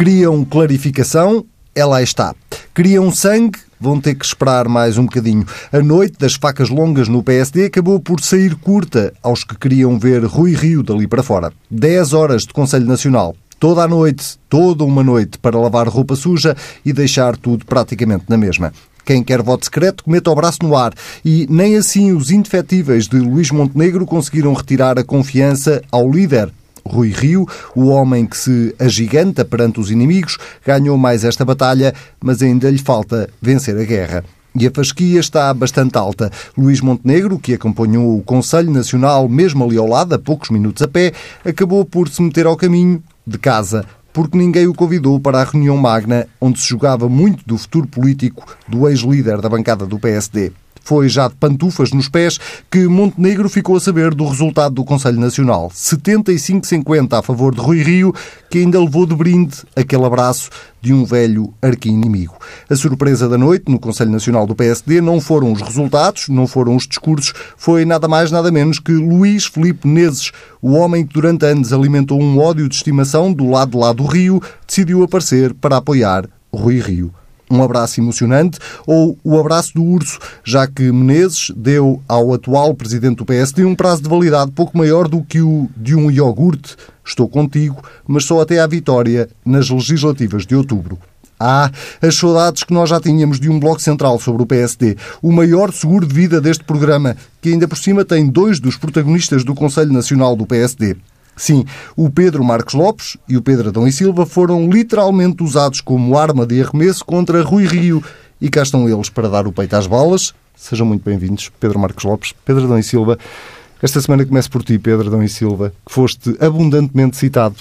Queriam clarificação? Ela está. Queriam sangue? Vão ter que esperar mais um bocadinho. A noite das facas longas no PSD acabou por sair curta aos que queriam ver Rui Rio dali para fora. 10 horas de Conselho Nacional. Toda a noite, toda uma noite, para lavar roupa suja e deixar tudo praticamente na mesma. Quem quer voto secreto, cometa o braço no ar. E nem assim os indefetíveis de Luís Montenegro conseguiram retirar a confiança ao líder. Rui Rio, o homem que se agiganta perante os inimigos, ganhou mais esta batalha, mas ainda lhe falta vencer a guerra. E a fasquia está bastante alta. Luís Montenegro, que acompanhou o Conselho Nacional mesmo ali ao lado, a poucos minutos a pé, acabou por se meter ao caminho de casa porque ninguém o convidou para a reunião magna onde se jogava muito do futuro político do ex-líder da bancada do PSD. Foi já de pantufas nos pés que Montenegro ficou a saber do resultado do Conselho Nacional. 75-50 a favor de Rui Rio, que ainda levou de brinde aquele abraço de um velho arqui-inimigo. A surpresa da noite no Conselho Nacional do PSD não foram os resultados, não foram os discursos, foi nada mais nada menos que Luís Filipe Menezes, o homem que durante anos alimentou um ódio de estimação do lado de lá do Rio, decidiu aparecer para apoiar Rui Rio um abraço emocionante ou o abraço do urso, já que Menezes deu ao atual presidente do PSD um prazo de validade pouco maior do que o de um iogurte. Estou contigo, mas só até à vitória nas legislativas de outubro. Ah, as saudades que nós já tínhamos de um bloco central sobre o PSD. O maior seguro de vida deste programa, que ainda por cima tem dois dos protagonistas do Conselho Nacional do PSD. Sim, o Pedro Marcos Lopes e o Pedro Adão e Silva foram literalmente usados como arma de arremesso contra Rui Rio. E cá estão eles para dar o peito às balas. Sejam muito bem-vindos, Pedro Marcos Lopes, Pedro Adão e Silva. Esta semana começo por ti, Pedro Adão e Silva, que foste abundantemente citado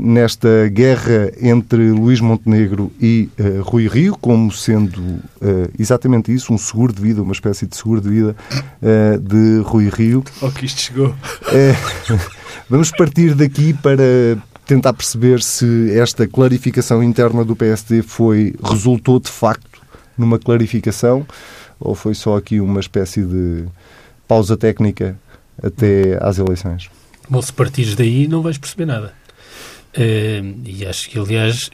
nesta guerra entre Luís Montenegro e uh, Rui Rio, como sendo uh, exatamente isso, um seguro de vida, uma espécie de seguro de vida de Rui Rio. Oh, que isto chegou. Vamos partir daqui para tentar perceber se esta clarificação interna do PSD foi resultou de facto numa clarificação ou foi só aqui uma espécie de pausa técnica até às eleições. Bom, se partires daí não vais perceber nada. E acho que, aliás,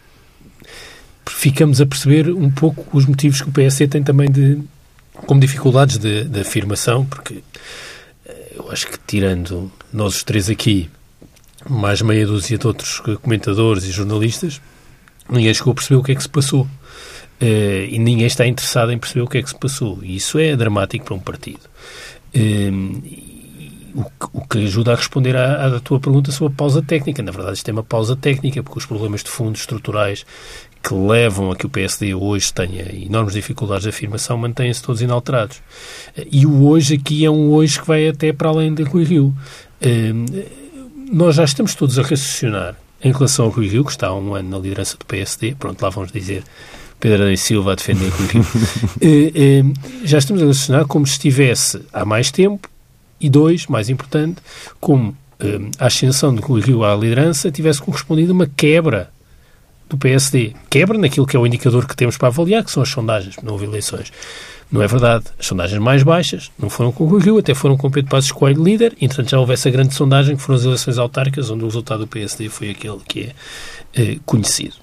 ficamos a perceber um pouco os motivos que o PSD tem também de como dificuldades de, de afirmação, porque eu acho que tirando nós os três aqui, mais meia dúzia de outros comentadores e jornalistas, ninguém chegou a perceber o que é que se passou. Uh, e ninguém está interessado em perceber o que é que se passou. E isso é dramático para um partido. Uh, o, que, o, que ajuda a responder à, à, tua pergunta sobre a pausa técnica. Na verdade, isto é uma pausa técnica, porque os problemas de fundo estruturais que levam a que o PSD hoje tenha enormes dificuldades de afirmação mantêm-se todos inalterados. E o hoje aqui é um hoje que vai até para além de Rui Rio. Hum, nós já estamos todos a raciocinar em relação ao Rui Rio, que está há um ano na liderança do PSD, pronto, lá vamos dizer Pedro e Silva a defender Rui Rio, eh, hum, já estamos a raciocinar como se estivesse há mais tempo e dois, mais importante, como hum, a ascensão de Rui Rio à liderança tivesse correspondido uma quebra do PSD. Quebra naquilo que é o indicador que temos para avaliar, que são as sondagens. Não houve eleições. Não é verdade. As sondagens mais baixas não foram com o Rui Rio, até foram com o Pedro Passos Coelho líder. Entretanto, já houve essa grande sondagem, que foram as eleições autárquicas, onde o resultado do PSD foi aquele que é eh, conhecido.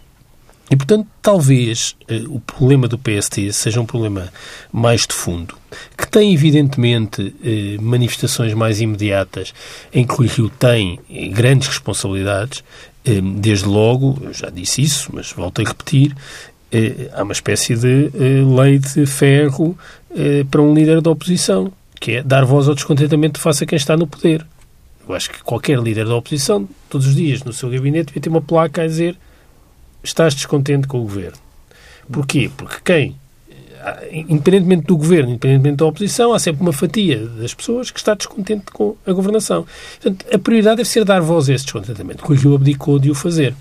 E, portanto, talvez eh, o problema do PSD seja um problema mais de fundo, que tem, evidentemente, eh, manifestações mais imediatas em que o Rio tem eh, grandes responsabilidades, Ehm, desde logo, eu já disse isso, mas volto a repetir, eh, há uma espécie de eh, lei de ferro eh, para um líder da oposição, que é dar voz ao descontentamento face a quem está no poder. Eu acho que qualquer líder da oposição, todos os dias, no seu gabinete, devia ter uma placa a dizer estás descontente com o governo. Porquê? Porque quem independentemente do governo, independentemente da oposição, há sempre uma fatia das pessoas que está descontente com a governação. Portanto, a prioridade deve ser dar voz a esse descontentamento, que o abdicou de o fazer.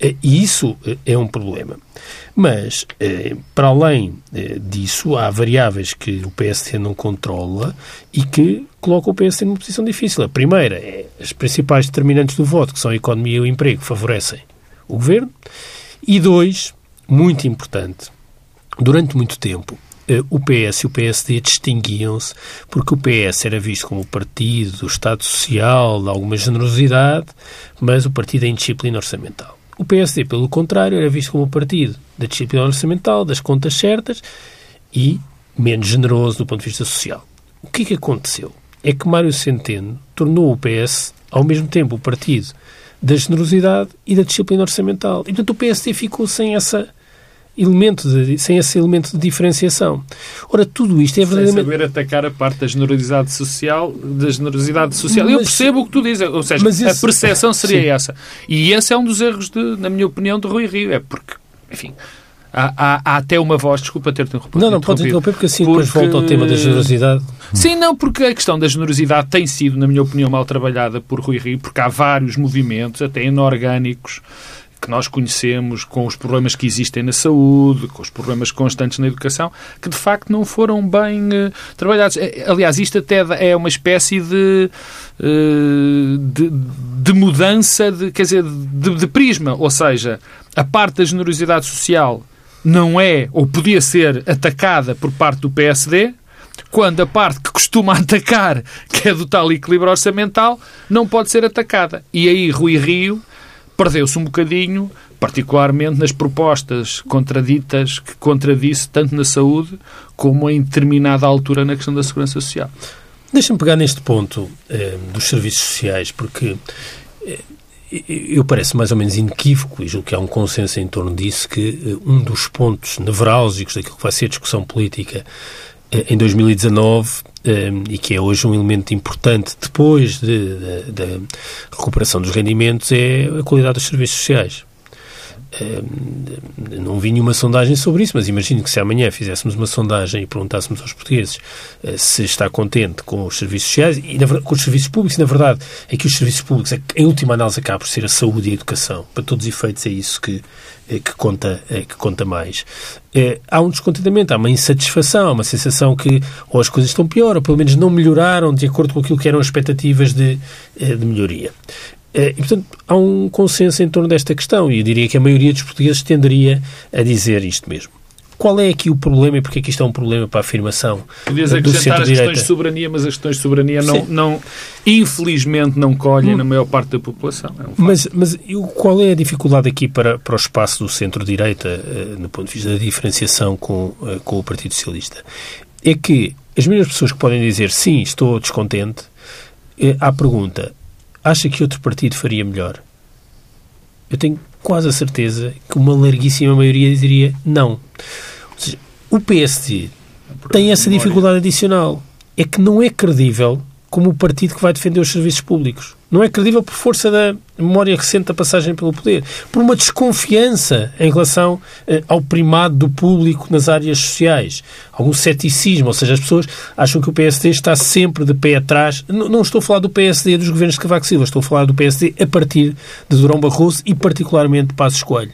Eh, e isso eh, é um problema. Mas, eh, para além disso, há variáveis que o PSD não controla e que colocam o PSD numa posição difícil. A primeira é as principais determinantes do voto, que são a economia e o emprego, favorecem o governo. E dois, muito importante, Durante muito tempo, eh, o PS e o PSD distinguiam-se porque o PS era visto como o partido do Estado Social, de alguma generosidade, mas o partido da indisciplina orçamental. O PSD, pelo contrário, era visto como o partido da disciplina orçamental, das contas certas e menos generoso do ponto de vista social. O que é que aconteceu? É que Mário Centeno tornou o PS, ao mesmo tempo, o partido da generosidade e da disciplina orçamental. E, portanto, o PSD ficou sem essa elemento de, sem esse elemento de diferenciação. Ora, tudo isto é verdadeiramente... Sem saber atacar a parte da generosidade social, da generosidade social. Mas, Eu percebo o que tu dizes, ou seja, esse... a percepção seria Sim. essa. E esse é um dos erros, de, na minha opinião, de Rui Rio. É porque, enfim... Há, há, há, até uma voz, desculpa ter-te interrompido. Não, não, pode interromper porque assim porque... depois volta ao tema da generosidade. Sim, não, porque a questão da generosidade tem sido, na minha opinião, mal trabalhada por Rui Rio, porque há vários movimentos, até inorgânicos, que nós conhecemos, com os problemas que existem na saúde, com os problemas constantes na educação, que de facto não foram bem uh, trabalhados. Eh, aliás, isto até é uma espécie de, uh, de, de, mudança, de, quer dizer, de, de prisma. Ou seja, a parte da generosidade social não é ou podia ser atacada por parte do PSD, quando a parte que costuma atacar, que é do tal equilíbrio orçamental, não pode ser atacada. E aí Rui Rio perdeu-se um bocadinho, particularmente nas propostas contraditas que contradisse tanto na saúde como em determinada altura na questão da segurança social. Deixa-me pegar neste ponto eh, dos serviços sociais, porque eh, eu parece mais ou menos inequívoco, e julgo que há um consenso em torno disso, que eh, um dos pontos nevrálgicos daquilo que vai ser discussão política em 2019 eh, e que é hoje um elemento importante depois da de, de, recuperação dos rendimentos é a qualidade dos serviços sociais. Eh, não vi nenhuma sondagem sobre isso, mas imagino que se amanhã fizéssemos uma sondagem e perguntássemos aos portugueses se está contente com os serviços sociais e com os serviços públicos, e na verdade é que os serviços públicos, em última análise, acaba por ser a saúde e a educação. Para todos os efeitos é isso que, eh, que conta, eh, que conta mais. É, há um descontentamento, há uma insatisfação, uma sensação que ou as coisas estão pior, ou pelo menos não melhoraram de acordo com aquilo que eram expectativas de, de melhoria. E, portanto, há um consenso em torno desta questão e eu diria que a maioria dos portugueses tenderia a dizer isto mesmo. Qual é aqui o problema e porque é que isto é um problema para a afirmação Podias do acrescentar as questões de soberania, mas as questões de soberania não, não infelizmente não colhem hum. na maior parte da população. É um mas, mas qual é a dificuldade aqui para, para o espaço do centro-direita, uh, no ponto de vista da diferenciação com, uh, com o Partido Socialista? É que as mesmas pessoas que podem dizer sim, estou descontente, uh, à pergunta, acha que outro partido faria melhor? Eu tenho quase a certeza que uma larguíssima maioria diria não. Ou seja, o PSD tem essa dificuldade adicional. É que não é credível como o partido que vai defender os serviços públicos. Não é credível por força da memória recente da passagem pelo poder, por uma desconfiança em relação eh, ao primado do público nas áreas sociais, algum ceticismo, ou seja, as pessoas acham que o PSD está sempre de pé atrás. Não, não estou a falar do PSD dos governos de Cavaco Silva, estou a falar do PSD a partir de Durão Barroso e particularmente de Passos Coelho.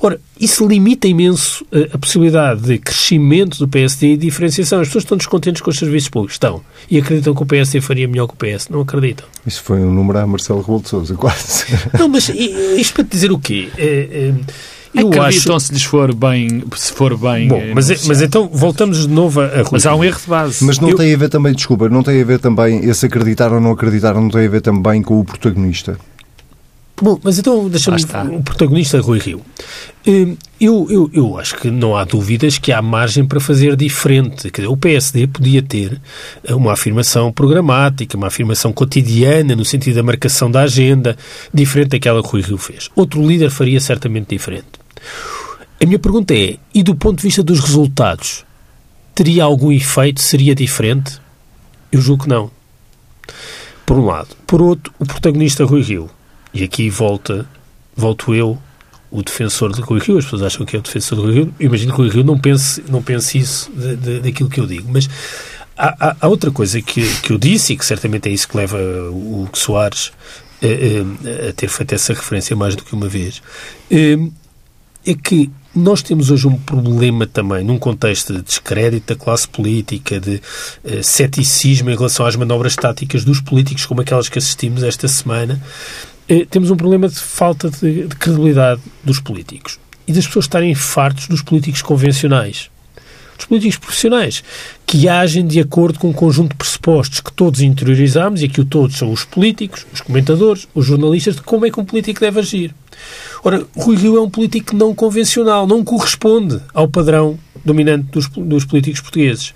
Ora, isso limita imenso eh, a possibilidade de crescimento do PSD e diferenciação. As pessoas estão descontentes com os serviços públicos, estão, e acreditam que o PSD faria melhor que o PS. Não acreditam. Isso foi um número a Marcelo Rebelo de Sousa, quase. Não, mas isto para te dizer o quê? É, é, eu Acreditam acho... se lhes for bem, se for bem. Bom, mas, é, mas então voltamos de novo a, a Mas há um erro de base. Mas não eu... tem a ver também, desculpa, não tem a ver também esse acreditar ou não acreditar, não tem a ver também com o protagonista. Bom, mas então deixa-me o protagonista Rui Rio. Hum, eu, eu, eu acho que não há dúvidas que há margem para fazer diferente. Quer dizer, o PSD podia ter uma afirmação programática, uma afirmação cotidiana, no sentido da marcação da agenda, diferente daquela que Rui Rio fez. Outro líder faria certamente diferente. A minha pergunta é: e do ponto de vista dos resultados, teria algum efeito? Seria diferente? Eu julgo que não. Por um lado. Por outro, o protagonista Rui Rio e aqui volta, volto eu, o defensor de Rui Rio, as pessoas acham que é o defensor de Rui Rio, imagino que Rui Rio não pense, não pense isso daquilo que eu digo, mas há, há, outra coisa que, que eu disse, e que certamente é isso que leva o Hugo Soares a, a, a ter feito essa referência mais do que uma vez, é, é que nós temos hoje um problema também, num contexto de descrédito da classe política, de ceticismo em relação às manobras táticas dos políticos, como aquelas que assistimos esta semana, eh, temos um problema de falta de, de credibilidade dos políticos e das pessoas estarem fartos dos políticos convencionais dos políticos profissionais, que agem de acordo com um conjunto de pressupostos que todos interiorizamos, e aqui o todos são os políticos, os comentadores, os jornalistas, de como é que um político deve agir. Ora, Rui Rio é um político não convencional, não corresponde ao padrão dominante dos, dos políticos portugueses.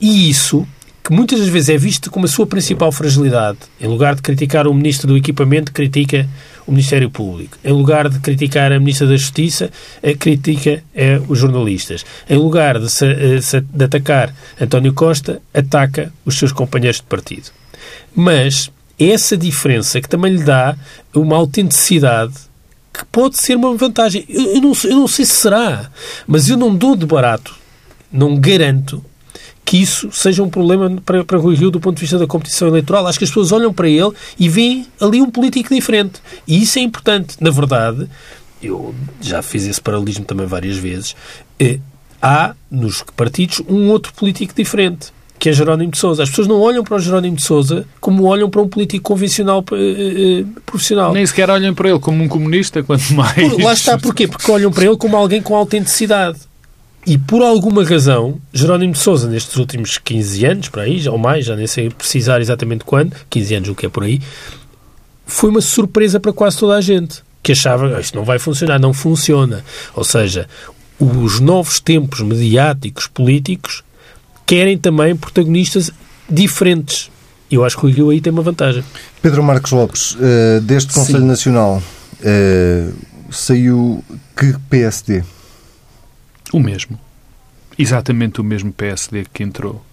E isso que muitas das vezes é visto como a sua principal fragilidade. Em lugar de criticar o Ministro do Equipamento, critica o Ministério Público. Em lugar de criticar a Ministra da Justiça, critica é os jornalistas. Em lugar de, se, eh, de atacar António Costa, ataca os seus companheiros de partido. Mas essa diferença que também lhe dá uma autenticidade que pode ser uma vantagem. Eu, eu, não, eu não sei se será, mas eu não dou de barato, não garanto que isso seja um problema para, para Rui Rio do ponto de vista da competição eleitoral. Acho que as pessoas olham para ele e veem ali um político diferente. E isso é importante. Na verdade, eu já fiz esse paralelismo também várias vezes, eh, há nos partidos um outro político diferente que é Jerónimo de Sousa. As pessoas não olham para o Jerónimo de Sousa como olham para um político convencional eh, eh, profissional. Nem sequer olham para ele como um comunista, quanto mais. Por, lá está, porquê? Porque olham para ele como alguém com autenticidade. E por alguma razão, Jerónimo de Sousa, nestes últimos 15 anos, por aí, ou mais, já nem sei precisar exatamente quando, 15 anos, o que é por aí, foi uma surpresa para quase toda a gente, que achava que isto não vai funcionar, não funciona. Ou seja, os novos tempos mediáticos, políticos, querem também protagonistas diferentes. Eu acho que o Rio aí tem uma vantagem. Pedro Marcos Lopes, uh, deste Conselho Sim. Nacional, uh, saiu que PSD? O mesmo. Exatamente o mesmo PSD que entrou.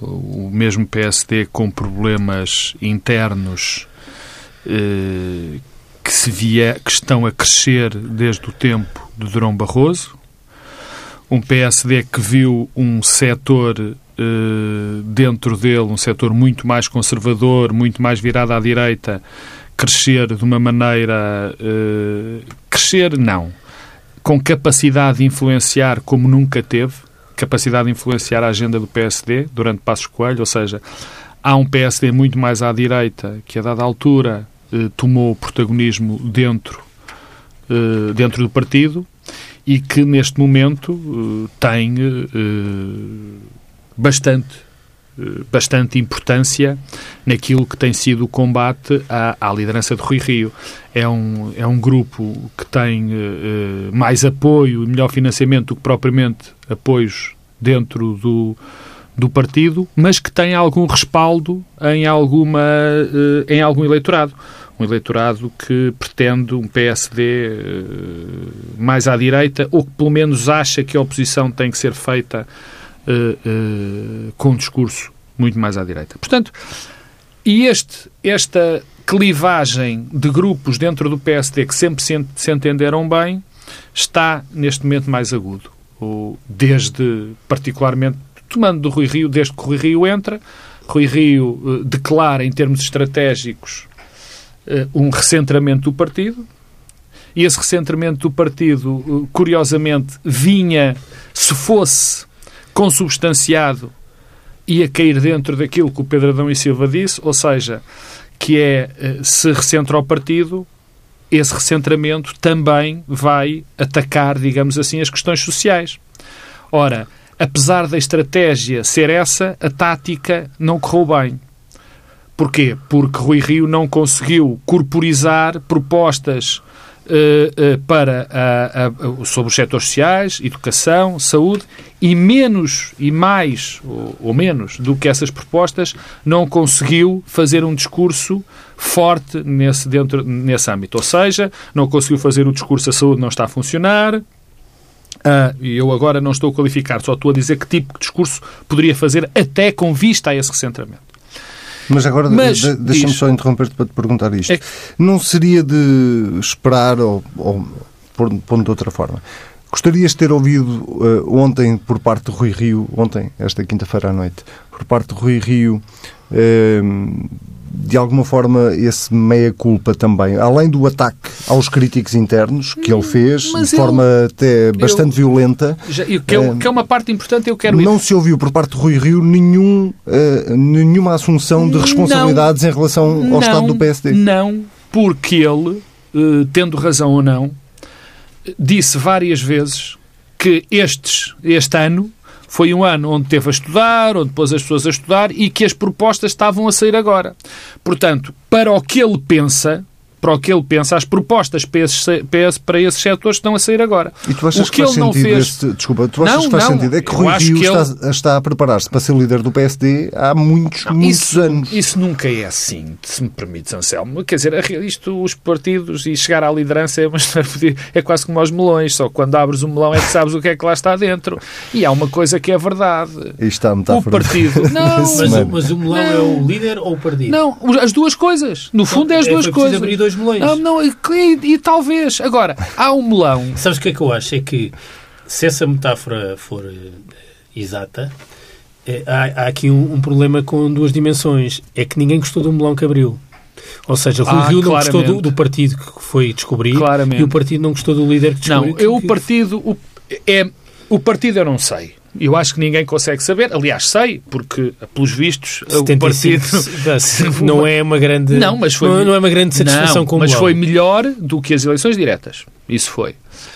O mesmo PSD com problemas internos eh, que, se vier, que estão a crescer desde o tempo de Durão Barroso. Um PSD que viu um setor eh, dentro dele, um setor muito mais conservador, muito mais virado à direita, crescer de uma maneira. Eh, crescer, não com capacidade de influenciar como nunca teve, capacidade de influenciar a agenda do PSD durante Passos Coelho, ou seja, há um PSD muito mais à direita que a dada altura eh, tomou protagonismo dentro, eh, dentro do partido e que neste momento eh, tem eh, bastante eh, bastante importância naquilo que tem sido o combate à, à, liderança de Rui Rio. É um, é um grupo que tem uh, mais apoio e melhor financiamento do que propriamente apoios dentro do, do partido, mas que tem algum respaldo em, alguma, em algum eleitorado. Um eleitorado que pretende um PSD mais à direita ou que pelo menos acha que a oposição tem que ser feita uh, uh, com um discurso muito mais à direita. Portanto, e este, esta clivagem de grupos dentro do PSD que sempre se, entenderam bem está neste momento mais agudo. Desde, particularmente, tomando do Rui Rio, desde que o Rui Rio entra, Rui Rio uh, declara em termos estratégicos um recentramento do partido, e esse recentramento do partido, curiosamente, vinha, se fosse consubstanciado e a cair dentro daquilo que o Pedro Adão e Silva disse, ou seja, que é eh, se recentra o partido, esse recentramento também vai atacar, digamos assim, as questões sociais. Ora, apesar da estratégia ser essa, a tática não correu bem. Porquê? Porque Rui Rio não conseguiu corporizar propostas para a, a, sobre os setores sociais, educação, saúde e menos e mais ou, ou, menos do que essas propostas não conseguiu fazer um discurso forte nesse, dentro, nesse âmbito. Ou seja, não conseguiu fazer o discurso a saúde não está a funcionar, e uh, eu agora não estou a qualificar, só estou a dizer que tipo de discurso poderia fazer até com vista a esse recentramento. Mas agora de, deixa-me só interromper-te para te perguntar isto. É... Não seria de esperar, ou, ou pondo de outra forma, Gostarias de ter ouvido uh, ontem, por parte de Rui Rio, ontem, esta quinta-feira à noite, por parte de Rui Rio, uh, de alguma forma, esse meia-culpa também, além do ataque aos críticos internos que ele fez, Mas de eu, forma até bastante eu, violenta. Já, que, é, uh, que, é, uma parte importante, eu quero Não ir. se ouviu por parte de Rui Rio nenhum, nenhuma assunção de responsabilidades não, em relação ao não, Estado do PSD. Não, porque ele, tendo razão ou não, disse várias vezes que estes, este ano foi um ano onde teve a estudar, onde pôs as pessoas a estudar e que as propostas estavam a sair agora. Portanto, para o que ele pensa, para o que ele pensa, as propostas para esses, para esses setores estão a sair agora. E tu achas o que, que faz ele não sentido fez... este, desculpa, tu achas Não, que faz não, sentido? É que Rui Rio que ele- está, está a preparar-se para ser líder do PSD há muitos, muitos isso, anos. Isso nunca é assim, se me permites, Anselmo. Quer dizer, isto, os partidos e chegar à liderança é, uma é quase como aos melões, só quando abres o melão é que sabes o que é que lá está dentro. E há uma coisa que é verdade. Está a O partido. Não, Mas, mas o melão é o líder ou o partido? não, as duas coisas. No fundo é as É, duas coisas. Melões. Não, não, e, e- e talvez. Agora, há um melão. Sabes o que é que eu acho? É que se essa metáfora for eh, exata, eh, há, há aqui um, um problema com duas dimensões. É que ninguém gostou do melão que abriu. Ou seja, Rui Ah, Rio não gostou do, do partido que foi descobrir Claramente. e o partido não gostou do líder que Não, descobriu. eu o que- partido. O, é, o partido eu não sei. Eu acho que ninguém consegue saber. Aliás, sei, porque, pelos vistos, o 75, partido. não é uma grande Não, mas foi- não, não é uma grande satisfação Não, com o mas foi melhor do que as eleições diretas. Isso foi.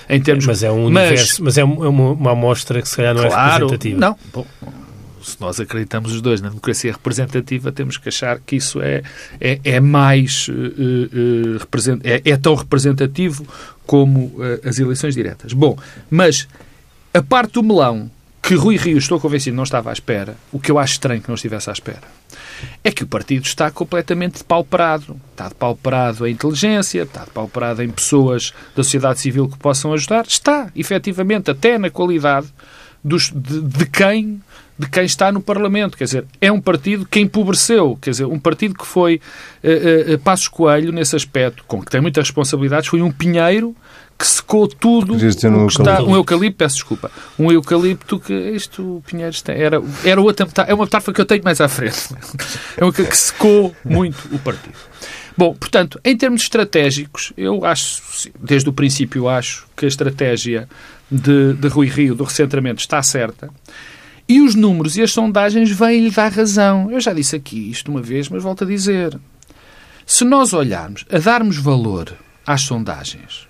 Em termos mas é um Mas- universo, mas é um- é uma, uma amostra que se calhar não é claro, representativa. não. Bom, se nós acreditamos os dois na democracia representativa, temos que achar que isso é, é, é mais eh, represent- é, é tão representativo como eh, as eleições diretas. Bom, mas a parte do melão que Rui Rio, estou convencido, não estava à espera, o que eu acho estranho que não estivesse à espera, é que o partido está completamente depauperado. Está depauperado em inteligência, está depauperado em pessoas da sociedade civil que possam ajudar. Está, efetivamente, até na qualidade dos, de, de quem de quem está no Parlamento. Quer dizer, é um partido que empobreceu. Quer dizer, um partido que foi eh, eh, Passos Coelho, nesse aspecto, com que tem muitas responsabilidades, foi um pinheiro que secou tudo dizer um o que está, eucalipto. um eucalipto, peço desculpa, um eucalipto que isto o Pinheiros tem, era, era outra metá- é uma metáfora que eu tenho mais à frente. É uma que secou muito o partido. Bom, portanto, em termos estratégicos, eu acho, desde o princípio acho que a estratégia de, de Rui Rio, do recentramento, está certa. E os números e as sondagens vêm-lhe dar razão. Eu já disse aqui isto uma vez, mas volto a dizer. Se nós olharmos a darmos valor às sondagens,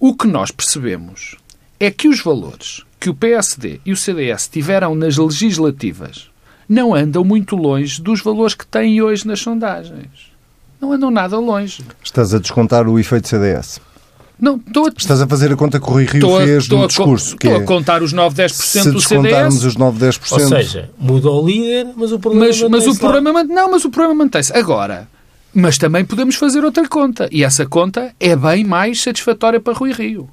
o que nós percebemos é que os valores que o PSD e o CDS tiveram nas legislativas não andam muito longe dos valores que têm hoje nas sondagens. Não andam nada longe. Estás a descontar o efeito CDS. Não, estou a, Estás a fazer a conta que o Rui Rio estou a- fez estou no discurso. Que estou é, a contar os 9, 10% se do descontarmos CDS. os 9, 10%. Ou seja, muda o líder, mas o problema Mas, mas o mantém-se problema não, mas o problema mantém-se. Agora, mas também podemos fazer outra conta. E essa conta é bem mais satisfatória para Rui Rio.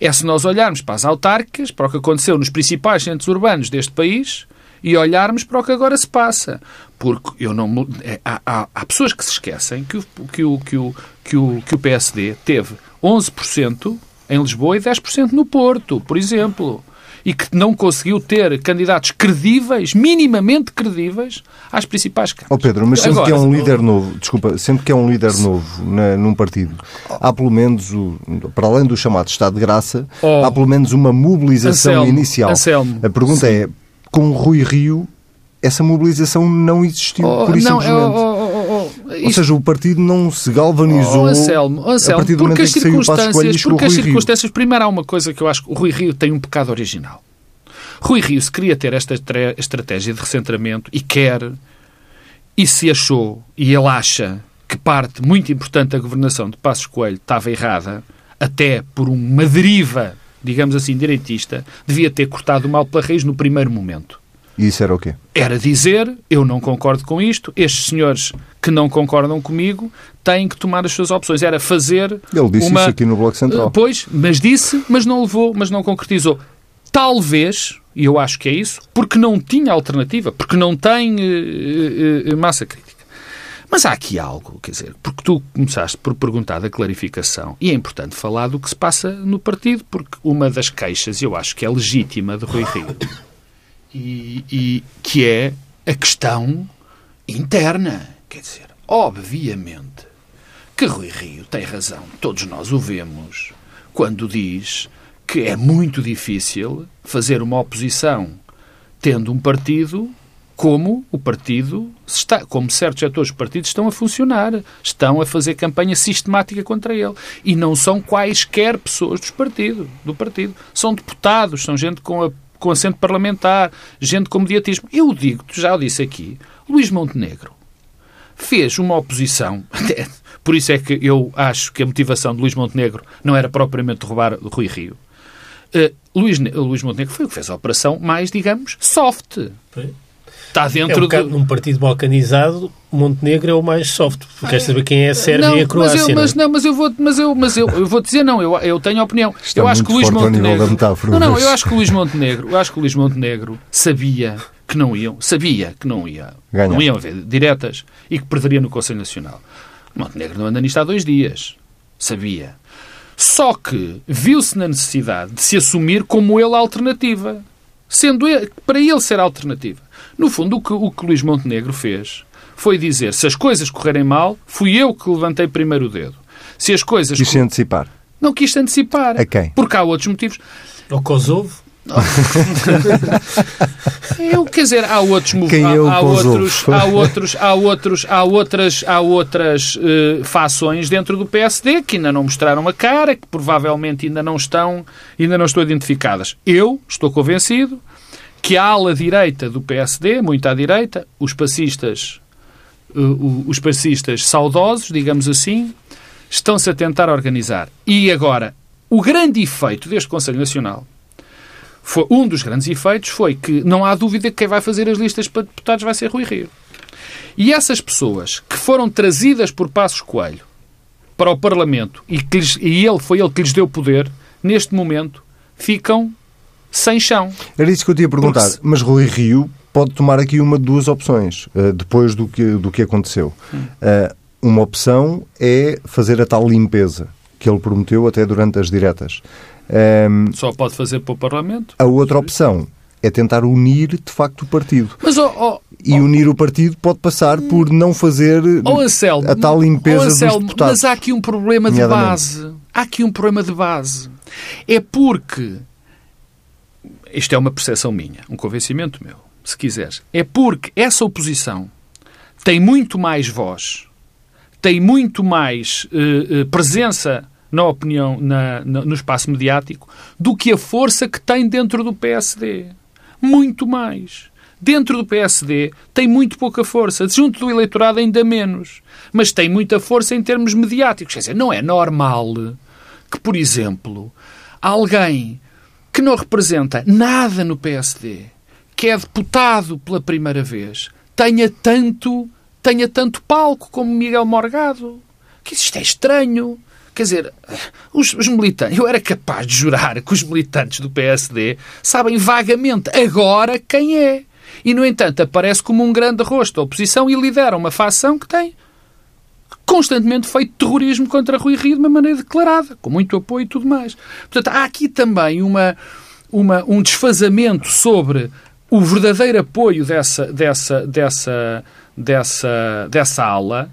É se nós olharmos para as autárquicas, para o que aconteceu nos principais centros urbanos deste país e olharmos para o que agora se passa. Porque eu não, é, há, há- há pessoas que se esquecem que o, que, o, que, o, que, o, que o PSD teve 11% em Lisboa e 10% no Porto, por exemplo. E que não conseguiu ter candidatos credíveis, minimamente credíveis, às principais câmaras. Ó Pedro, mas sempre Agora, que é um líder novo, desculpa, sempre que é um líder novo na- num partido, há pelo menos, o, para além do chamado Estado de Graça, Oh. há pelo menos uma mobilização Anselmo, inicial. Anselmo, A pergunta é, com Rui Rio, essa mobilização não existiu, Oh, por isso não, simplesmente. oh, Ou seja, o partido não se galvanizou Oh, Anselmo, oh, a Anselmo, partir do porque as circunstâncias, porque as circunstâncias, primeiro há uma coisa que eu acho que o Rui Rio tem um pecado original. Rui Rio, se queria ter esta estra- estratégia de recentramento e quer, e se achou, e ele acha que parte muito importante da governação de Passos Coelho estava errada, até por uma deriva, digamos assim, direitista, devia ter cortado o mal pela raiz no primeiro momento E isso era o quê? era dizer eu não concordo com isto, estes senhores que não concordam comigo têm que tomar as suas opções. Era fazer Ele disse uma... isso aqui no Bloco Central. Uh, Pois, mas disse, mas não levou, mas não concretizou. Talvez, e eu acho que é isso, porque não tinha alternativa, porque não tem eh, eh, massa crítica. Mas há aqui algo, quer dizer, porque tu começaste por perguntar da clarificação, e é importante falar do que se passa no partido, porque uma das queixas, eu acho que é legítima de Rui Rio, e, e que é a questão interna. Quer dizer, obviamente que Rui Rio tem razão, todos nós o vemos, quando diz que é muito difícil fazer uma oposição tendo um partido como o partido está, como certos setores do partido estão a funcionar, estão a fazer campanha sistemática contra ele. E não são quaisquer pessoas dos partido, do partido. São deputados, são gente com, a, com assento parlamentar, gente com mediatismo. Eu digo, já o disse aqui, Luís Montenegro fez uma oposição, até Por isso é que eu acho que a motivação de Luís Montenegro não era propriamente roubar Rui Rio. Uh, Luís, Luís Montenegro foi o que fez a operação mais, digamos, soft. Foi. Está É dentro um bocado, do... num partido balcanizado, Montenegro é o mais soft. Porque quer saber quem é a Sérvia não, e a Croácia. mas eu, mas, não é? mas eu vou, mas eu, mas eu, eu vou dizer não. Eu, eu tenho opinião. Está eu acho que Luís forte ao nível Montenegro. da metáfora, não, não. mas- Eu acho que Luís Montenegro, eu acho que o Luís Montenegro sabia que não iam, sabia que não ia, Ganhar. não iam haver diretas e que perderia no Conselho Nacional. Montenegro não anda nisto há dois dias. Sabia. Só que viu-se na necessidade de se assumir como ele a alternativa. Sendo ele, para ele ser a alternativa. No fundo, o que, o que Luís Montenegro fez foi dizer: se as coisas correrem mal, fui eu que levantei primeiro o dedo. Se as coisas. Quis se antecipar. Não quis antecipar. A quem? Porque há outros motivos. Ao Kosovo, Eu, quer dizer, há outros mov- Quem há, há outros, há outros, há outros, há outras, há outras eh, fações dentro do PSD que ainda não mostraram a cara, que provavelmente ainda não estão, ainda não estão identificadas. Eu estou convencido que a ala direita do PSD, muito à direita, os passistas, o- os passistas saudosos, digamos assim, estão-se a tentar organizar. E agora, o grande efeito deste Conselho Nacional foi, um dos grandes efeitos foi que não há dúvida que quem vai fazer as listas para deputados vai ser Rui Rio. E essas pessoas que foram trazidas por Passos Coelho para o Parlamento e, que lhes- e ele foi ele que lhes deu poder, neste momento ficam sem chão. Era isso que eu te ia perguntar. Porque Mas Rui Rio pode tomar aqui uma de duas opções, eh, depois do que, do que aconteceu. Hum. Eh, uma opção é fazer a tal limpeza que ele prometeu até durante as diretas. Ehm, Só pode fazer para o Parlamento. a outra opção é tentar unir, de facto, o partido. Mas, ó ó, E unir o partido pode passar por não fazer Anselmo, a tal limpeza Anselmo, dos deputados. Mas há aqui um problema de base. Há aqui um problema de base. É porque isto é uma percepção minha, um convencimento meu, se quiseres. É porque essa oposição tem muito mais voz, tem muito mais eh, presença na opinião, na- na- no espaço mediático, do que a força que tem dentro do PSD. Muito mais. Dentro do PSD tem muito pouca força. Junto do eleitorado ainda menos. Mas tem muita força em termos mediáticos. Quer dizer, não é normal que, por exemplo, alguém que não representa nada no PSD, que é deputado pela primeira vez, tenha tanto, tenha tanto palco como Miguel Morgado. Que isto é estranho. Quer dizer, os, os militantes, eu era capaz de jurar que os militantes do PSD sabem vagamente agora quem é. E, no entanto, aparece como um grande rosto da oposição e lidera uma facção que tem constantemente feito terrorismo contra Rui Rio de uma maneira declarada, com muito apoio e tudo mais. Portanto, há aqui também uma, uma, um desfazamento sobre o verdadeiro apoio dessa, dessa, dessa, dessa, dessa ala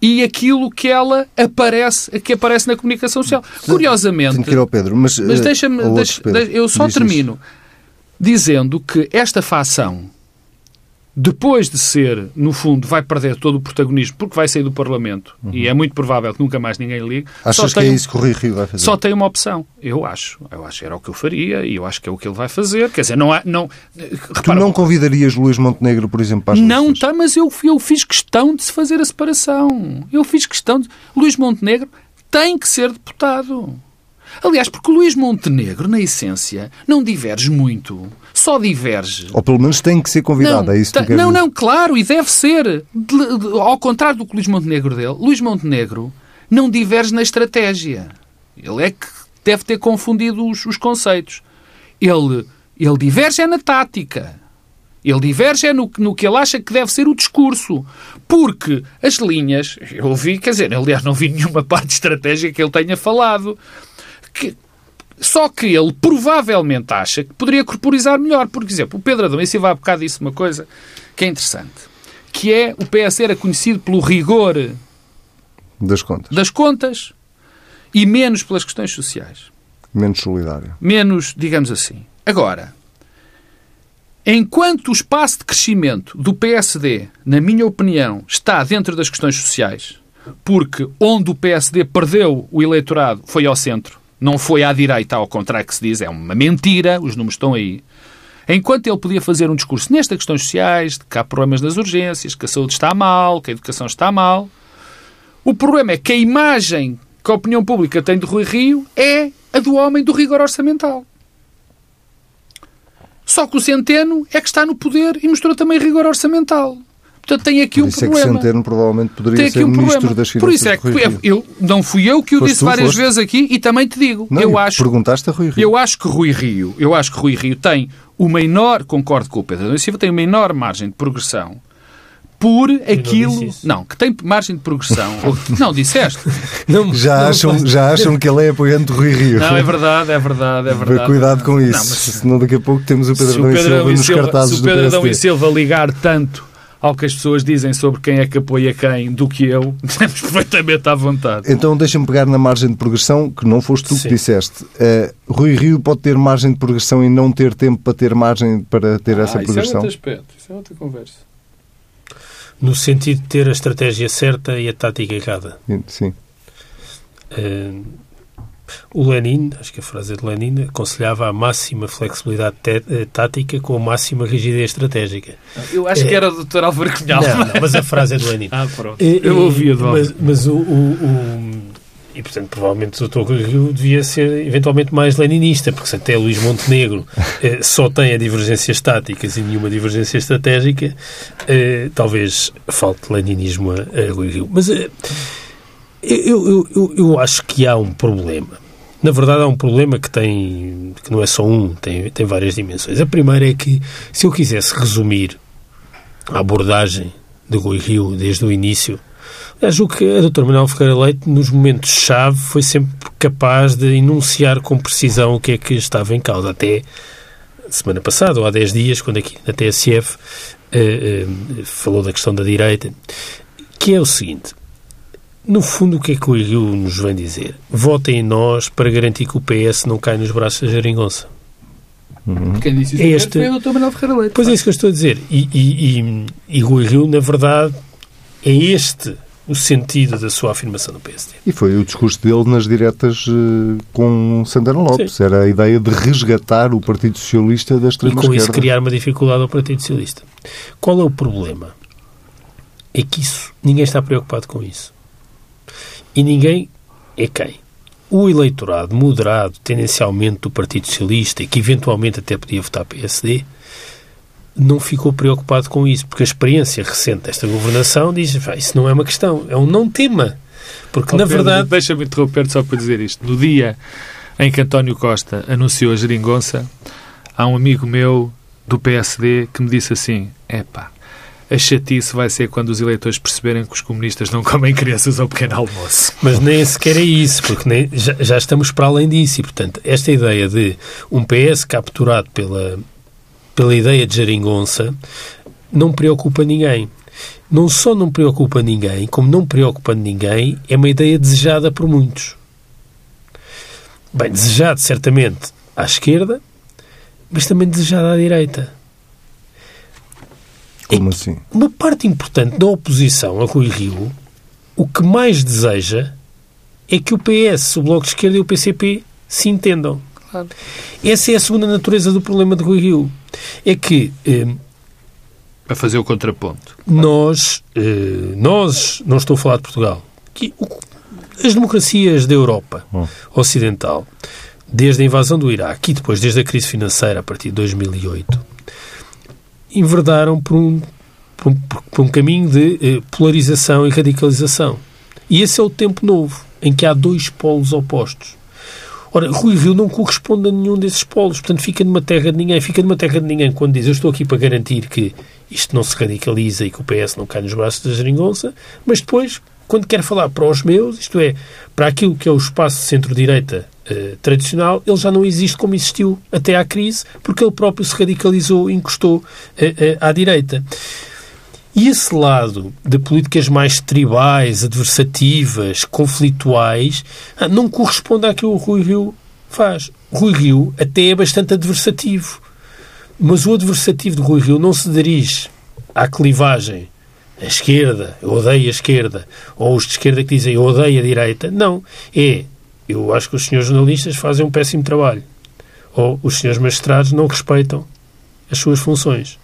e aquilo que ela aparece, que aparece na comunicação social. Curiosamente, Tenho que ir ao Pedro, mas, mas eh, deixa-me, deixa- eu só termino dizendo que esta facção, depois de ser, no fundo, vai perder todo o protagonismo porque vai sair do Parlamento e é muito provável que nunca mais ninguém ligue. Uhum. Achas só que é tem, isso que o Rui Rio vai fazer? Só tem uma opção. Eu acho. Eu acho que era o que eu faria e eu acho que é o que ele vai fazer. Quer dizer, não há. Não, Tu não convidarias Luís Montenegro, por exemplo, para as não listas? está, mas eu, eu fiz questão de se fazer a separação. Eu fiz questão de. Luís Montenegro tem que ser deputado. Aliás, porque o Luís Montenegro, na essência, não diverge muito. Só diverge. Ou pelo menos tem que ser convidado, é isso que não, não, claro, e deve ser. De- de- ao contrário do que o Luís Montenegro dele, Luís Montenegro não diverge na estratégia. Ele é que deve ter confundido os, os conceitos. Ele, ele diverge é na tática. Ele diverge é no, no que ele acha que deve ser o discurso. Porque as linhas, eu ouvi, quer dizer, aliás, não vi nenhuma parte estratégica que ele tenha falado. Que, só que ele provavelmente acha que poderia corporizar melhor. Por exemplo, o Pedro Adão e Silva há bocado disse uma coisa que é interessante. Que é, o PS era conhecido pelo rigor Das contas. das contas e menos pelas questões sociais. Menos solidário. Menos, digamos assim. Agora, enquanto o espaço de crescimento do PSD, na minha opinião, está dentro das questões sociais, porque onde o PSD perdeu o eleitorado foi ao centro, não foi à direita, ao contrário que se diz, é uma mentira, os números estão aí. Enquanto ele podia fazer um discurso nestas questões sociais, de que há problemas nas urgências, que a saúde está mal, que a educação está mal, O problema é que a imagem que a opinião pública tem de Rui Rio é a do homem do rigor orçamental. Só que o Centeno é que está no poder e mostrou também rigor orçamental. Portanto, tem aqui Por um isso é que problema. Centeno provavelmente poderia Tem aqui ser um ministro problema. das Por Finanças isso é que Rio. eu, não fui eu que o Foste disse tu, várias foste. vezes aqui e também te digo. Não, eu acho Perguntaste a Rui Rio. eu acho que Rui Rio, eu acho que Rui Rio tem uma enorme, concordo com o Pedro Adão Silva, tem uma enorme margem de progressão por aquilo, isso. não, que tem margem de progressão. não disseste. Não, Já, não, acham, já acham que ele é apoiante de Rui Rio. Não, é verdade, é verdade, é verdade. Cuidado com isso, Não, mas senão daqui a pouco temos o Pedro Adão e Pedro Silva nos Silva, se cartazes o do Pedro Adão e. Silva ligar tanto ao que as pessoas dizem sobre quem é que apoia quem do que eu, estamos perfeitamente à vontade. Então deixa-me pegar na margem de progressão, que não foste tu Sim. que disseste. Eh, Rui Rio pode ter margem de progressão e não ter tempo para ter margem para ter essa Ah, isso é progressão? outro aspecto, isso é outra conversa. no sentido de ter a estratégia certa e a tática errada. Sim. Eh, o Lenin, acho que a frase é de Lenin, aconselhava a máxima flexibilidade eh, tática com a máxima rigidez estratégica. Eu acho que era o Dr. Álvaro Cunhal. Não, não, mas a frase é de Lenin. Ah, pronto. Eh, Eu eh, ouvi a do mas, Álvaro. mas o, o- o- E, portanto, provavelmente o Dr. Rio devia ser eventualmente mais leninista, porque se até Luís Montenegro eh, só tem a divergências táticas e nenhuma divergência estratégica, eh, talvez falte leninismo a, a Rui Rio. Mas eh, eu, eu, eu, eu acho que há um problema. Na verdade, há um problema que tem que não é só um, tem, tem várias dimensões. A primeira é que, se eu quisesse resumir a abordagem de Rui Rio desde o início, eu julgo que a doutora Manuel Ferreira Leite, nos momentos-chave, foi sempre capaz de enunciar com precisão o que é que estava em causa. Até semana passada, ou há 10 dias, quando aqui na TSF eh, eh, falou da questão da direita, que é o seguinte. No fundo, o que é que o Rio nos vem dizer? Votem em nós para garantir que o PS não cai nos braços da geringonça. Quem disse isso É este- foi o Dr. Manuel Ferreira Leite. Pois é isso que eu estou a dizer. E, e, e, e Rui Rio, na verdade, é este o sentido da sua afirmação no PSD. E foi o discurso dele nas diretas eh, com Santana Lopes. Era a ideia de resgatar o Partido Socialista da E extrema com isso criar uma dificuldade ao Partido Socialista. Qual é o problema? É que isso, ninguém está preocupado com isso. E ninguém é quem? O eleitorado moderado, tendencialmente do Partido Socialista, e que eventualmente até podia votar PSD, não ficou preocupado com isso, porque a experiência recente desta governação diz "Vá, isso não é uma questão, é um não tema. Porque, Oh, na Pedro, verdade, Deixa-me interromper só para dizer isto. No dia em que António Costa anunciou a geringonça, há um amigo meu do PSD que me disse assim: epá, a chatice vai ser quando os eleitores perceberem que os comunistas não comem crianças ao pequeno almoço. Mas nem sequer é isso, porque nem- já, já estamos para além disso. E, portanto, esta ideia de um PS capturado pela, pela ideia de geringonça não preocupa ninguém. Não só não preocupa ninguém, como não preocupa ninguém, é uma ideia desejada por muitos. Bem, desejado certamente à esquerda, mas também desejada à direita. Como assim? Uma parte importante da oposição a Rui Rio, o que mais deseja é que o PS, o Bloco de Esquerda e o PCP se entendam. Claro. Essa é a segunda natureza do problema de Rui Rio. É que eh, Para fazer o contraponto. nós, eh, nós, não estou a falar de Portugal, que o- as democracias da Europa Hum. Ocidental, desde a invasão do Iraque e depois desde a crise financeira a partir de 2008, enverdaram por um, por um, por um caminho de eh, polarização e radicalização. E esse é o tempo novo, em que há dois polos opostos. Ora, Rui Rio não corresponde a nenhum desses polos, portanto fica numa terra de ninguém. Fica numa terra de ninguém quando diz eu estou aqui para garantir que isto não se radicaliza e que o PS não cai nos braços da geringonça, mas depois, quando quer falar para os meus, isto é, para aquilo que é o espaço centro-direita eh, tradicional, ele já não existe como existiu até à crise, porque ele próprio se radicalizou e encostou eh, eh, à direita. E esse lado de políticas mais tribais, adversativas, conflituais, ah, não corresponde àquilo que o Rui Rio faz. Rui Rio até é bastante adversativo. Mas o adversativo de Rui Rio não se dirige à clivagem a esquerda, eu odeio a esquerda, ou os de esquerda que dizem eu odeio a direita. Não. É, eu acho que os senhores jornalistas fazem um péssimo trabalho. Ou os senhores magistrados não respeitam as suas funções.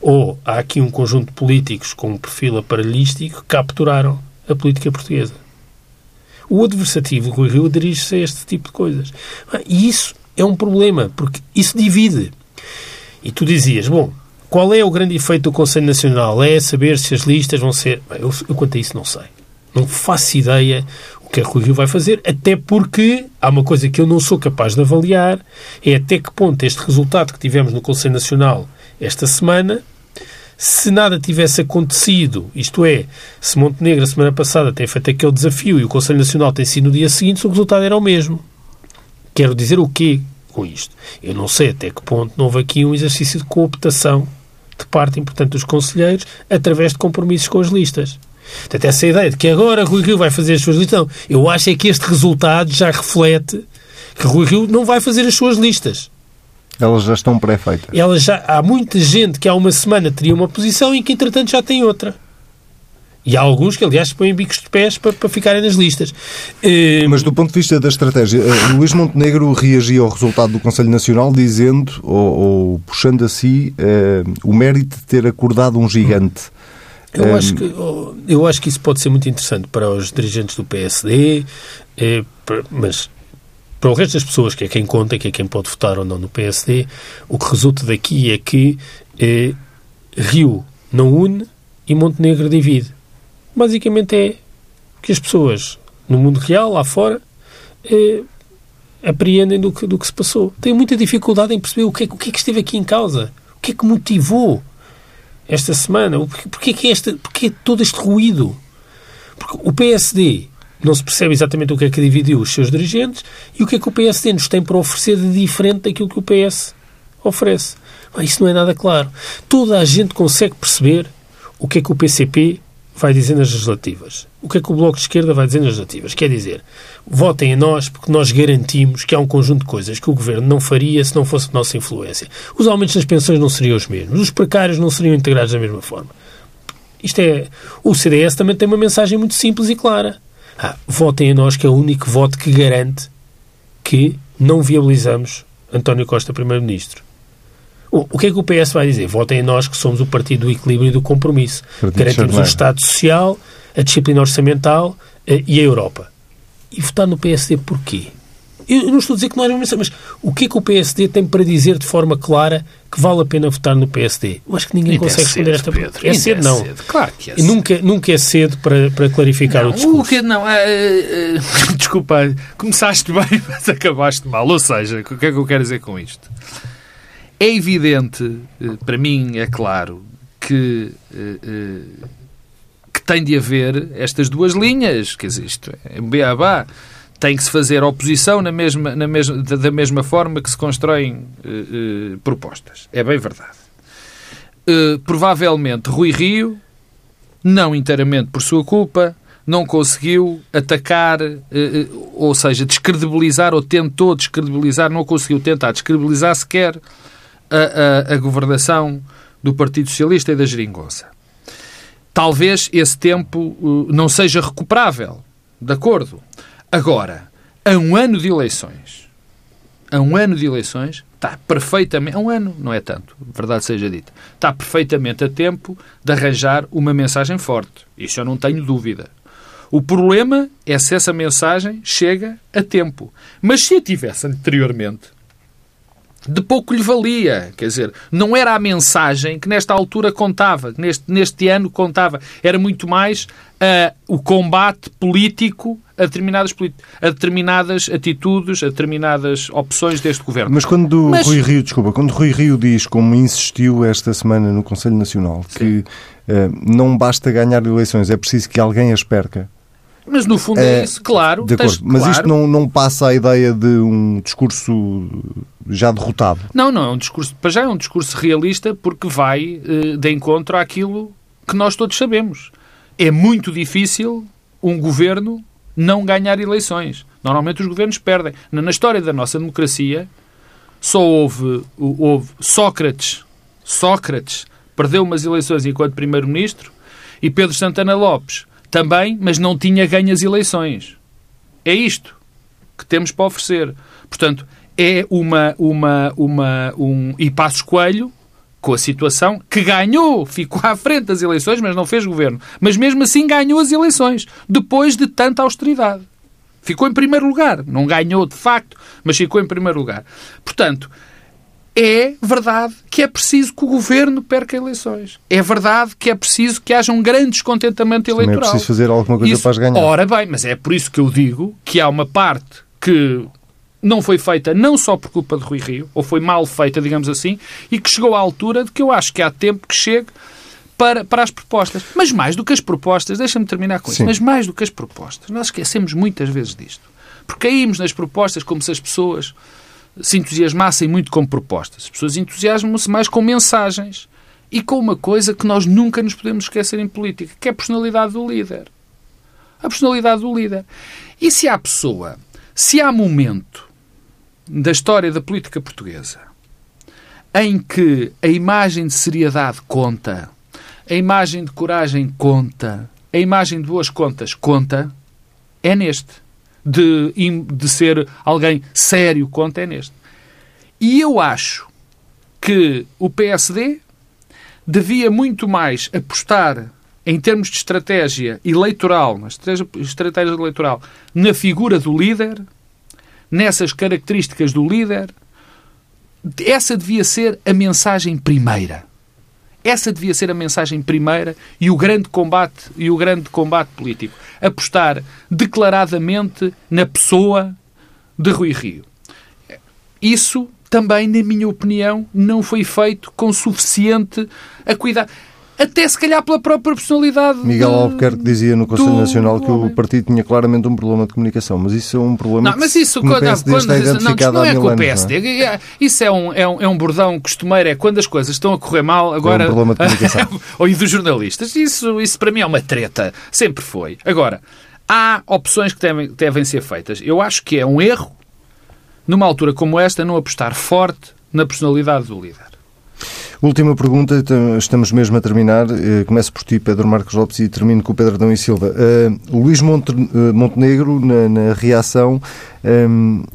Ou há aqui um conjunto de políticos com um perfil aparelhístico que capturaram a política portuguesa. O adversativo Rui Rio dirige-se a este tipo de coisas. E isso é um problema, porque isso divide. E tu dizias, bom, qual é o grande efeito do Conselho Nacional? É saber se as listas vão ser. Bem, eu, eu, quanto a isso, não sei. Não faço ideia o que é que o Rio vai fazer, até porque há uma coisa que eu não sou capaz de avaliar: é até que ponto este resultado que tivemos no Conselho Nacional esta semana, se nada tivesse acontecido, isto é, se Montenegro a semana passada tem feito aquele desafio e o Conselho Nacional tem sido no dia seguinte, o resultado era o mesmo. Quero dizer o quê com isto? Eu não sei até que ponto não houve aqui um exercício de cooptação de parte importante dos conselheiros através de compromissos com as listas. Portanto, essa ideia de que agora Rui Rio vai fazer as suas listas, não. Eu acho é que este resultado já reflete que Rui Rio não vai fazer as suas listas. Elas já estão pré-feitas. Elas já, há muita gente que há uma semana teria uma posição e que, entretanto, já tem outra. E há alguns que, aliás, põem bicos de pés para, para ficarem nas listas. Uh... Mas do ponto de vista da estratégia, uh, Luís Montenegro reagia ao resultado do Conselho Nacional dizendo, ou, ou puxando a si, uh, o mérito de ter acordado um gigante. Eu acho, que, oh, eu acho que isso pode ser muito interessante para os dirigentes do PSD, mas para o resto das pessoas, que é quem conta, que é quem pode votar ou não no PSD, o que resulta daqui é que Rio não une e Montenegro divide basicamente é que as pessoas no mundo real, lá fora, eh, apreendem do que, do que se passou. Têm muita dificuldade em perceber o que, é, o que é que esteve aqui em causa, o que é que motivou esta semana, porquê, é este, porquê todo este ruído. Porque o PSD não se percebe exatamente o que é que dividiu os seus dirigentes e o que é que o PSD nos tem para oferecer de diferente daquilo que o PS oferece. Isso não é nada claro. Toda a gente consegue perceber o que é que o PCP vai dizer nas legislativas. O que é que o Bloco de Esquerda vai dizer nas legislativas? Quer dizer, votem em nós porque nós garantimos que há um conjunto de coisas que o Governo não faria se não fosse nossa influência. Os aumentos das pensões não seriam os mesmos. Os precários não seriam integrados da mesma forma. Isto é... O CDS também tem uma mensagem muito simples e clara. Ah, votem em nós que é o único voto que garante que não viabilizamos António Costa Primeiro-Ministro. O que é que o PS vai dizer? Votem em nós que somos o partido do equilíbrio e do compromisso. Garantimos o Estado Social, a disciplina orçamental eh, e a Europa. E votar no PSD porquê? Eu não estou a dizer que não é uma mensagem, mas o que é que o PSD tem para dizer de forma clara que vale a pena votar no PSD? Eu acho que ninguém consegue responder esta pergunta. É cedo, não. Cedo. Claro que é cedo. Nunca, nunca é cedo para, para clarificar não, o discurso. O que, não, uh, uh, desculpa, começaste bem, mas acabaste mal. Ou seja, o que é que eu quero dizer com isto? É evidente, eh, para mim é claro, que, eh, eh, que tem de haver estas duas linhas. Quer dizer, isto é beabá. Tem que se fazer oposição na mesma, na mesma, da mesma forma que se constroem propostas. É bem verdade. Provavelmente Rui Rio, não inteiramente por sua culpa, não conseguiu atacar, ou seja, descredibilizar ou tentou descredibilizar, não conseguiu tentar descredibilizar sequer a, a, a governação do Partido Socialista e da Geringonça. Talvez esse tempo uh, não seja recuperável, de acordo. Agora, a um ano de eleições, a um ano de eleições, está perfeitamente, um ano, não é tanto, verdade seja dita, está perfeitamente a tempo de arranjar uma mensagem forte. Isso eu não tenho dúvida. O problema é se essa mensagem chega a tempo. Mas se a tivesse anteriormente, de pouco lhe valia. Quer dizer, não era a mensagem que nesta altura contava, que neste, neste ano contava. Era muito mais uh, o combate político a determinadas, a determinadas atitudes, a determinadas opções deste governo. Mas quando Mas... Rui Rio, desculpa, quando Rui Rio diz, como insistiu esta semana no Conselho Nacional, Sim. que uh, não basta ganhar eleições, é preciso que alguém as perca. Mas no fundo é, é isso, claro. De acordo. Tens, Mas claro. isto não, não passa a ideia de um discurso já derrotado. Não, não, é um discurso, para já é um discurso realista porque vai uh, de encontro àquilo que nós todos sabemos. É muito difícil um governo não ganhar eleições. Normalmente os governos perdem. Na história da nossa democracia só houve, houve Sócrates. Sócrates perdeu umas eleições enquanto primeiro-ministro e Pedro Santana Lopes também, mas não tinha ganho as eleições. É isto que temos para oferecer. Portanto, é uma, uma, uma, um, e Passos Coelho com a situação que ganhou, ficou à frente das eleições, mas não fez governo. Mas mesmo assim ganhou as eleições, depois de tanta austeridade. Ficou em primeiro lugar. Não ganhou de facto, mas ficou em primeiro lugar. Portanto, é verdade que é preciso que o governo perca eleições. É verdade que é preciso que haja um grande descontentamento eleitoral. Também é preciso fazer alguma coisa Isso, para as ganhar. Ora bem, mas é por isso que eu digo que há uma parte que não foi feita não só por culpa de Rui Rio, ou foi mal feita, digamos assim, e que chegou à altura de que eu acho que há tempo que chegue para, para as propostas. Mas mais do que as propostas, deixa-me terminar com isso, Sim. mas mais do que as propostas, nós esquecemos muitas vezes disto. Porque caímos nas propostas como se as pessoas se entusiasmassem muito com propostas. As pessoas entusiasmam-se mais com mensagens e com uma coisa que nós nunca nos podemos esquecer em política, que é a personalidade do líder. A personalidade do líder. E se há pessoa, se há momento da história da política portuguesa em que a imagem de seriedade conta, a imagem de coragem conta, a imagem de boas contas conta, é neste. De, de ser alguém sério conta, é neste. E eu acho que o PSD devia muito mais apostar em termos de estratégia eleitoral, na estratégia eleitoral, na figura do líder, nessas características do líder, essa devia ser a mensagem primeira. Essa devia ser a mensagem primeira e o grande combate e o grande combate político. Apostar declaradamente na pessoa de Rui Rio. Isso também, na minha opinião, não foi feito com suficiente acuidado. Até se calhar pela própria personalidade. Miguel Albuquerque dizia no Conselho do- Nacional que o partido tinha claramente um problema de comunicação, mas isso é um problema Não, mas isso que quando, PSD quando está não, identificado não é mil com o PSD. não é? É- Isso é um, é, um, é um bordão costumeiro, é quando as coisas estão a correr mal, agora. É problema de comunicação. ou e dos jornalistas. Isso, isso para mim é uma treta. Sempre foi. Agora, há opções que devem, devem ser feitas. Eu acho que é um erro, numa altura como esta, não apostar forte na personalidade do líder. Última pergunta, estamos mesmo a terminar. Eh, Começo por ti, Pedro Marcos Lopes, e termino com o Pedro Adão e Silva. O Luís Monte- eh, Montenegro, na, na reação, eh,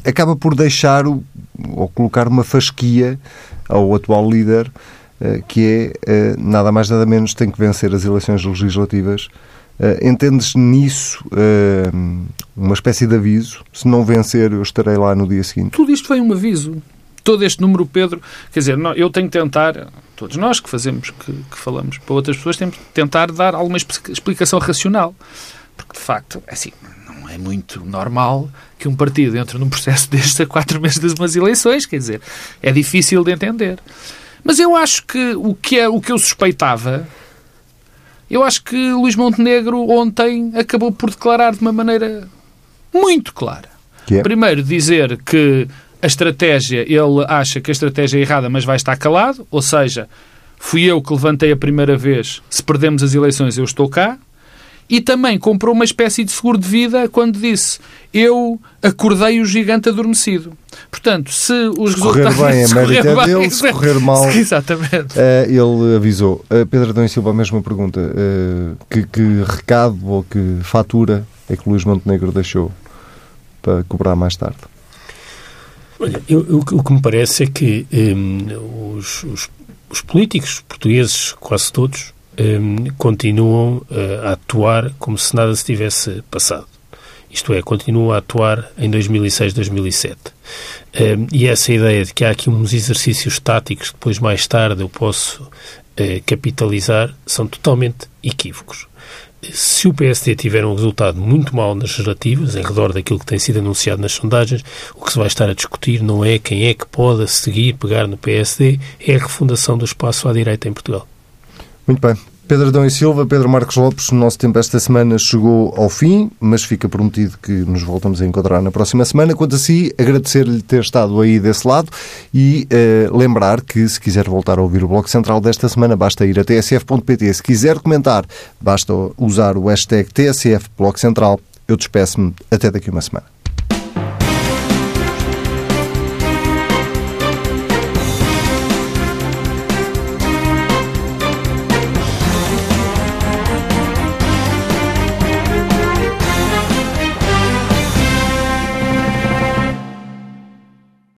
acaba por deixar o- ou colocar uma fasquia ao atual líder, eh, que é eh, nada mais nada menos tem que vencer as eleições legislativas. Entendes nisso uma espécie de aviso? Se não vencer, eu estarei lá no dia seguinte. Tudo isto foi um aviso. Todo este número, Pedro, quer dizer, eu tenho que tentar, todos nós que fazemos, que, que falamos para outras pessoas, temos que tentar dar alguma expli- explicação racional. Porque, de facto, é assim, não é muito normal que um partido entre num processo destes a quatro meses de umas eleições, quer dizer, é difícil de entender. Mas eu acho que o que, é, o que eu suspeitava, eu acho que Luís Montenegro ontem acabou por declarar de uma maneira muito clara. É? Primeiro, dizer que a estratégia, ele acha que a estratégia é errada, mas vai estar calado, ou seja, fui eu que levantei a primeira vez, se perdemos as eleições eu estou cá, e também comprou uma espécie de seguro de vida quando disse eu acordei o gigante adormecido. Portanto, se os correr resultados... bem, a se correr é bem, dele, se correr mal- Exatamente. Eh, ele avisou. Eh, Pedro Adão e Silva, a mesma pergunta. Eh, que, que recado ou que fatura é que Luís Montenegro deixou para cobrar mais tarde? Olha, eu- eu- o que me parece é que hum, os, os- os políticos portugueses, quase todos, hum, continuam eh, a atuar como se nada se tivesse passado. Isto é, continuam a atuar em 2006, 2007. Hum, e essa ideia de que há aqui uns exercícios táticos que depois, mais tarde, eu posso eh, capitalizar, são totalmente equívocos. Se o PSD tiver um resultado muito mau nas legislativas, em redor daquilo que tem sido anunciado nas sondagens, o que se vai estar a discutir não é quem é que pode seguir, pegar no PSD, é a refundação do espaço à direita em Portugal. Muito bem. Pedro Adão e Silva, Pedro Marcos Lopes, o nosso tempo esta semana chegou ao fim, mas fica prometido que nos voltamos a encontrar na próxima semana. Quanto a si, agradecer-lhe ter estado aí desse lado e eh, lembrar que, se quiser voltar a ouvir o Bloco Central desta semana, basta ir a tsf.pt. Se quiser comentar, basta usar o hashtag TSF Bloco Central. Eu despeço-me até daqui uma semana.